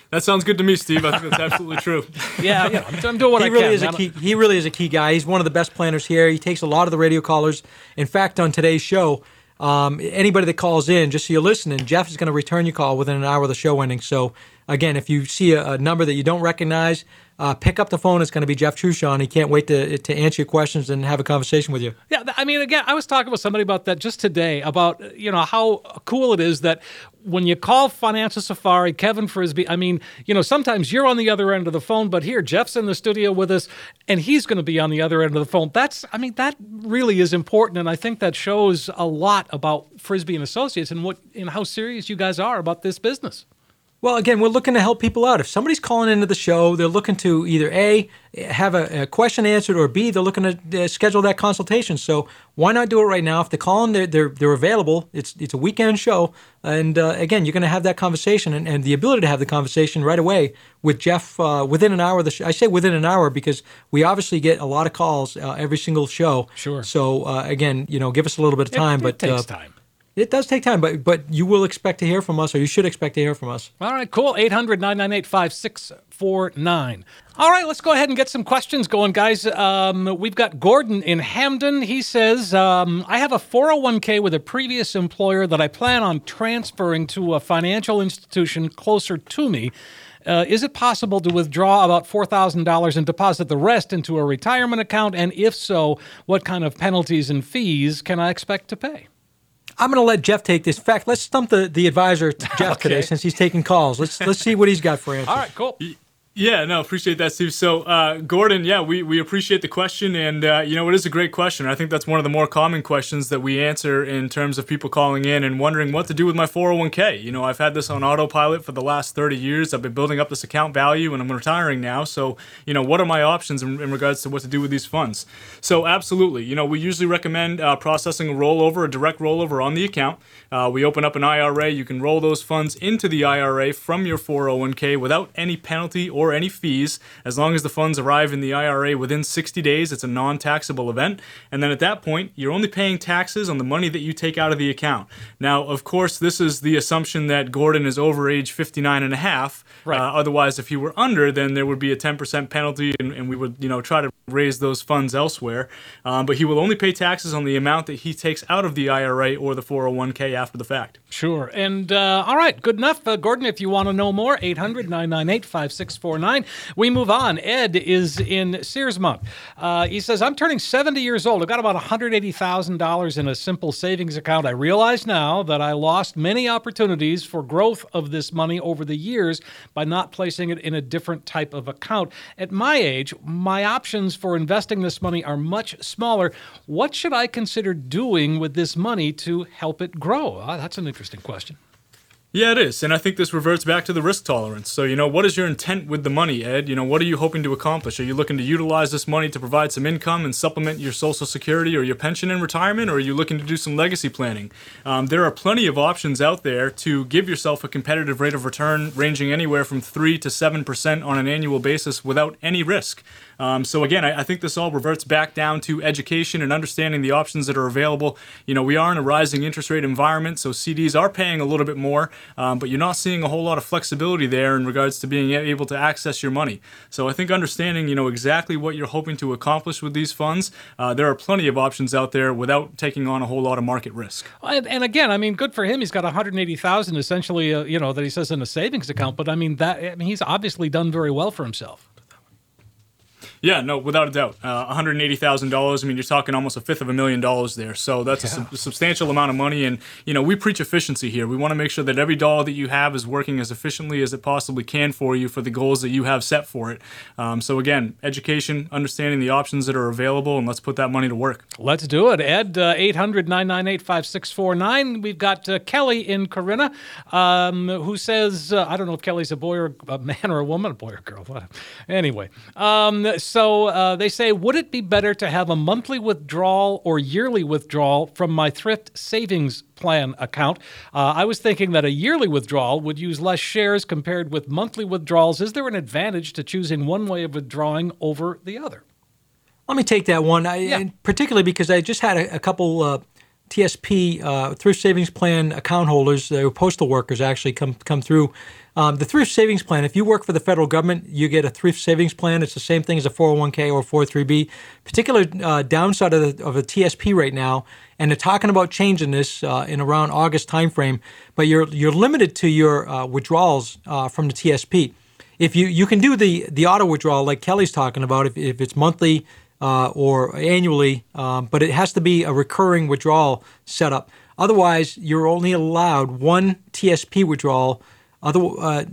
That sounds good to me, Steve. I think that's absolutely true. yeah, yeah, I'm, I'm doing what he I really can. Is a key, he really is a key guy. He's one of the best planners here. He takes a lot of the radio callers. In fact, on today's show, um, anybody that calls in, just so you're listening, Jeff is going to return your call within an hour of the show ending. So Again, if you see a, a number that you don't recognize, uh, pick up the phone. It's going to be Jeff Truchon. He can't wait to to answer your questions and have a conversation with you. Yeah, I mean, again, I was talking with somebody about that just today about you know how cool it is that when you call Financial Safari, Kevin Frisby, I mean, you know, sometimes you're on the other end of the phone, but here Jeff's in the studio with us, and he's going to be on the other end of the phone. That's, I mean, that really is important, and I think that shows a lot about Frisby and Associates and what and how serious you guys are about this business. Well, again, we're looking to help people out. If somebody's calling into the show, they're looking to either A, have a, a question answered, or B, they're looking to uh, schedule that consultation. So why not do it right now? If they're calling, they're, they're, they're available. It's, it's a weekend show. And uh, again, you're going to have that conversation and, and the ability to have the conversation right away with Jeff uh, within an hour of the show. I say within an hour because we obviously get a lot of calls uh, every single show. Sure. So uh, again, you know, give us a little bit of time. It, it but takes time. It does take time, but but you will expect to hear from us, or you should expect to hear from us. All right, cool. 800 998 5649. All right, let's go ahead and get some questions going, guys. Um, we've got Gordon in Hampden. He says, um, I have a 401k with a previous employer that I plan on transferring to a financial institution closer to me. Uh, is it possible to withdraw about $4,000 and deposit the rest into a retirement account? And if so, what kind of penalties and fees can I expect to pay? I'm going to let Jeff take this. In fact, let's stump the, the advisor, Jeff, okay. today, since he's taking calls. Let's let's see what he's got for answers. All right, cool. Yeah, no, appreciate that, Steve. So, uh, Gordon, yeah, we, we appreciate the question, and uh, you know it is a great question. I think that's one of the more common questions that we answer in terms of people calling in and wondering what to do with my 401k. You know, I've had this on autopilot for the last 30 years. I've been building up this account value, and I'm retiring now. So, you know, what are my options in, in regards to what to do with these funds? So, absolutely, you know, we usually recommend uh, processing a rollover, a direct rollover on the account. Uh, we open up an IRA. You can roll those funds into the IRA from your 401k without any penalty or or any fees. As long as the funds arrive in the IRA within 60 days, it's a non taxable event. And then at that point, you're only paying taxes on the money that you take out of the account. Now, of course, this is the assumption that Gordon is over age 59 and a half. Right. Uh, otherwise, if he were under, then there would be a 10% penalty, and, and we would, you know, try to raise those funds elsewhere. Um, but he will only pay taxes on the amount that he takes out of the IRA or the 401k after the fact. Sure. And uh, all right, good enough. Uh, Gordon, if you want to know more, 800 998 5649. We move on. Ed is in Searsmont. Uh, he says, I'm turning 70 years old. I've got about $180,000 in a simple savings account. I realize now that I lost many opportunities for growth of this money over the years by not placing it in a different type of account. At my age, my options for investing this money are much smaller. What should I consider doing with this money to help it grow? Uh, that's an interesting question. Yeah, it is. And I think this reverts back to the risk tolerance. So, you know, what is your intent with the money, Ed? You know, what are you hoping to accomplish? Are you looking to utilize this money to provide some income and supplement your Social Security or your pension in retirement? Or are you looking to do some legacy planning? Um, there are plenty of options out there to give yourself a competitive rate of return ranging anywhere from 3 to 7% on an annual basis without any risk. Um, so again, I, I, think this all reverts back down to education and understanding the options that are available. You know, we are in a rising interest rate environment, so CDs are paying a little bit more, um, but you're not seeing a whole lot of flexibility there in regards to being able to access your money. So I think understanding, you know, exactly what you're hoping to accomplish with these funds, uh, there are plenty of options out there without taking on a whole lot of market risk. And, again, I mean, good for him. He's got 180,000 essentially, uh, you know, that he says in a savings account. But I mean, that I mean, he's obviously done very well for himself. Yeah, no, without a doubt. Uh, $180,000. I mean, you're talking almost a fifth of a million dollars there. So that's yeah. a, su- substantial amount of money. And, you know, we preach efficiency here. We want to make sure that every dollar that you have is working as efficiently as it possibly can for you for the goals that you have set for it. Um, so, again, education, understanding the options that are available, and let's put that money to work. Let's do it. Ed, uh, 800 998 5649. We've got uh, Kelly in Corinna um, who says, uh, I don't know if Kelly's a boy or a man or a woman, a boy or girl. Anyway. Um, so uh, they say, would it be better to have a monthly withdrawal or yearly withdrawal from my thrift savings plan account? Uh, I was thinking that a yearly withdrawal would use less shares compared with monthly withdrawals. Is there an advantage to choosing one way of withdrawing over the other? Let me take that one, I, yeah. particularly because I just had a, a couple uh, TSP uh, thrift savings plan account holders, they were postal workers, actually come come through um, the thrift savings plan, if you work for the federal government, you get a thrift savings plan. It's the same thing as a 401k or 403b. Particular uh, downside of the, of the TSP right now, and they're talking about changing this uh, in around August timeframe, but you're you're limited to your uh, withdrawals uh, from the TSP. If you you can do the the auto withdrawal like Kelly's talking about, if, if it's monthly uh, or annually, um, but it has to be a recurring withdrawal setup. Otherwise, you're only allowed one TSP withdrawal other, uh,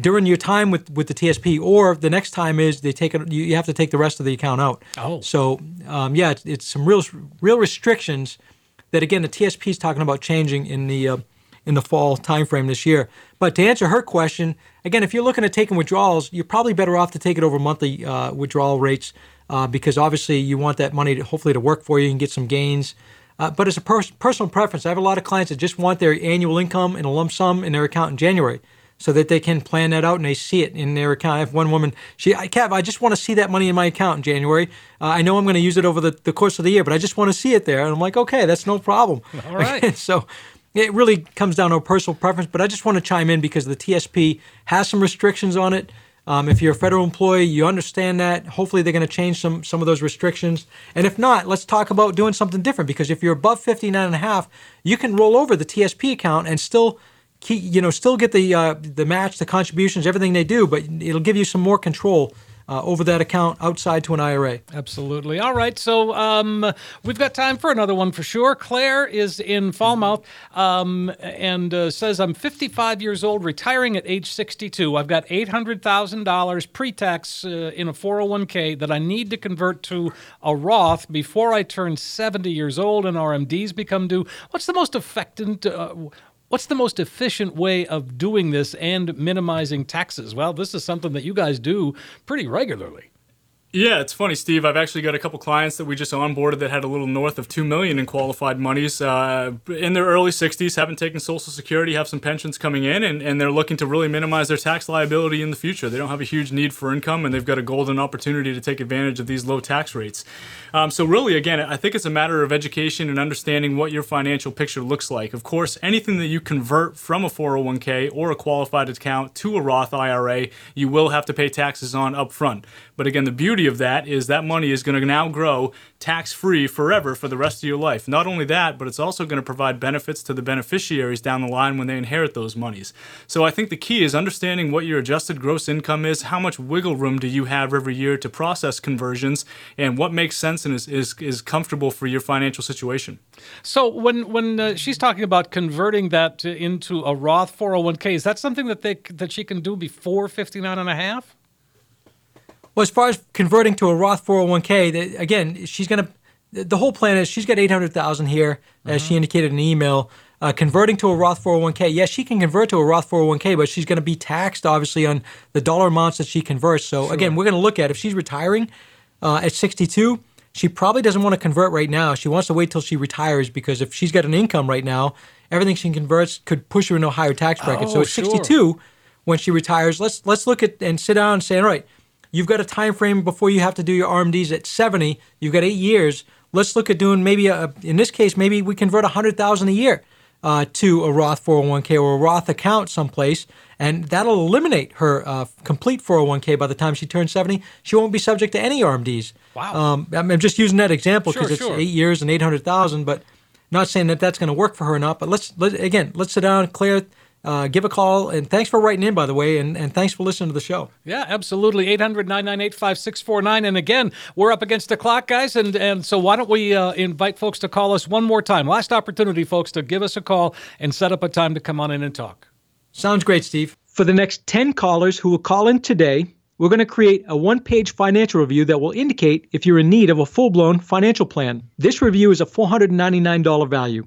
during your time with, with the TSP, or the next time is they take it, you have to take the rest of the account out. Oh. So, um, yeah, it's, it's, some real real restrictions that again the TSP is talking about changing in the uh, in the fall timeframe this year. But to answer her question, again, if you're looking at taking withdrawals, you're probably better off to take it over monthly uh, withdrawal rates uh, because obviously you want that money to hopefully to work for you and get some gains. Uh, but it's a pers- personal preference. I have a lot of clients that just want their annual income in a lump sum in their account in January so that they can plan that out and they see it in their account. I have one woman, she, I, Kev, I just want to see that money in my account in January. Uh, I know I'm going to use it over the, the course of the year, but I just want to see it there. And I'm like, okay, that's no problem. All right. so it really comes down to a personal preference, but I just want to chime in because the TSP has some restrictions on it. Um, if you're a federal employee, you understand that. Hopefully, they're going to change some some of those restrictions. And if not, let's talk about doing something different. Because if you're above 59 and a half, you can roll over the TSP account and still keep, you know, still get the uh, the match, the contributions, everything they do, but it'll give you some more control uh, over that account outside to an IRA. Absolutely. All right. So um, we've got time for another one for sure. Claire is in Falmouth um, and uh, says, I'm 55 years old, retiring at age 62. I've got $800,000 pre tax uh, in a 401k that I need to convert to a Roth before I turn 70 years old and RMDs become due. What's the most effective? What's the most efficient way of doing this and minimizing taxes? Well, this is something that you guys do pretty regularly. Yeah, it's funny, Steve. I've actually got a couple clients that we just onboarded that had a little north of two million in qualified monies uh, in their early 60s, haven't taken Social Security, have some pensions coming in, and, and they're looking to really minimize their tax liability in the future. They don't have a huge need for income, and they've got a golden opportunity to take advantage of these low tax rates. Um, so, really, again, I think it's a matter of education and understanding what your financial picture looks like. Of course, anything that you convert from a 401k or a qualified account to a Roth IRA, you will have to pay taxes on upfront. But again, the beauty of that is that money is going to now grow tax free forever for the rest of your life. Not only that, but it's also going to provide benefits to the beneficiaries down the line when they inherit those monies. So I think the key is understanding what your adjusted gross income is, how much wiggle room do you have every year to process conversions, and what makes sense and is, is, is comfortable for your financial situation. So when when uh, she's talking about converting that into a Roth 401k, is that something that they that she can do before 59 and a half? Well, as far as converting to a Roth 401k, the, again, she's going to. The whole plan is she's got 800,000 here, as she indicated in the email. Uh, converting to a Roth 401k, yes, she can convert to a Roth 401k, but she's going to be taxed obviously on the dollar amounts that she converts. So again, we're going to look at if she's retiring uh, at 62, she probably doesn't want to convert right now. She wants to wait till she retires because if she's got an income right now, everything she converts could push her into a higher tax bracket. so Oh, at sure. 62, when she retires, let's let's look at and sit down and say, all right, you've got a time frame before you have to do your RMDs at 70. You've got eight years. Let's look at doing maybe a, in this case, maybe we convert 100,000 a year uh, to a Roth 401k or a Roth account someplace, and that'll eliminate her uh, complete 401k by the time she turns 70. She won't be subject to any RMDs. Wow. Um, I'm just using that example Sure, because it's sure. eight years and 800,000, but not saying that that's going to work for her or not. But let's let, again, let's sit down, Claire, uh, give a call, and thanks for writing in, by the way, and, and thanks for listening to the show. Yeah, absolutely. 800 998 5649. And again, we're up against the clock, guys. And, and so why don't we uh, invite folks to call us one more time? Last opportunity, folks, to give us a call and set up a time to come on in and talk. Sounds great, Steve. For the next 10 callers who will call in today, we're going to create a one page financial review that will indicate if you're in need of a full blown financial plan. This review is a $499 value.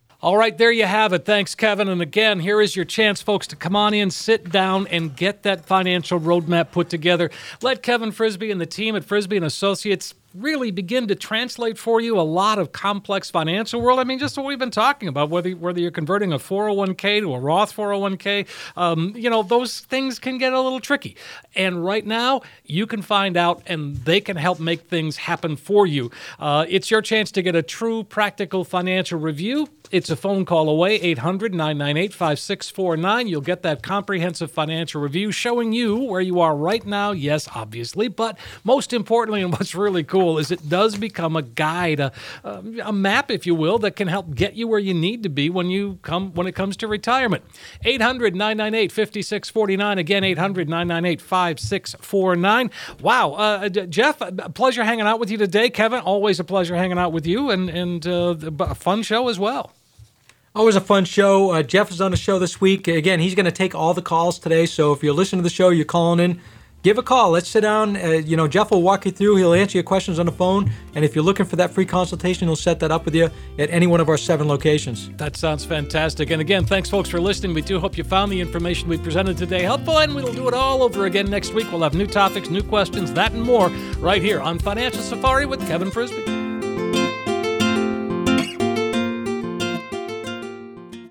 All right, there you have it. Thanks, Kevin. And again, here is your chance, folks, to come on in, sit down, and get that financial roadmap put together. Let Kevin Frisby and the team at Frisby and Associates really begin to translate for you a lot of complex financial world. I mean, just what we've been talking about, whether whether you're converting a 401k to a Roth 401k, um, you know, those things can get a little tricky. And right now, you can find out, and they can help make things happen for you. Uh, it's your chance to get a true practical financial review. It's a phone call away, 800 998 5649. You'll get that comprehensive financial review showing you where you are right now. Yes, obviously. But most importantly, and what's really cool, is it does become a guide, a, a map, if you will, that can help get you where you need to be when you come when it comes to retirement. 800 998 5649. Again, 800 998 5649. Wow. Uh, D- Jeff, pleasure hanging out with you today. Kevin, always a pleasure hanging out with you and, and uh, a fun show as well. Always a fun show. Uh, Jeff is on the show this week. Again, he's going to take all the calls today. So if you're listening to the show, you're calling in, give a call. Let's sit down. Uh, you know, Jeff will walk you through. He'll answer your questions on the phone. And if you're looking for that free consultation, he'll set that up with you at any one of our seven locations. That sounds fantastic. And again, thanks, folks, for listening. We do hope you found the information we presented today helpful, and we'll do it all over again next week. We'll have new topics, new questions, that and more right here on Financial Safari with Kevin Frisby.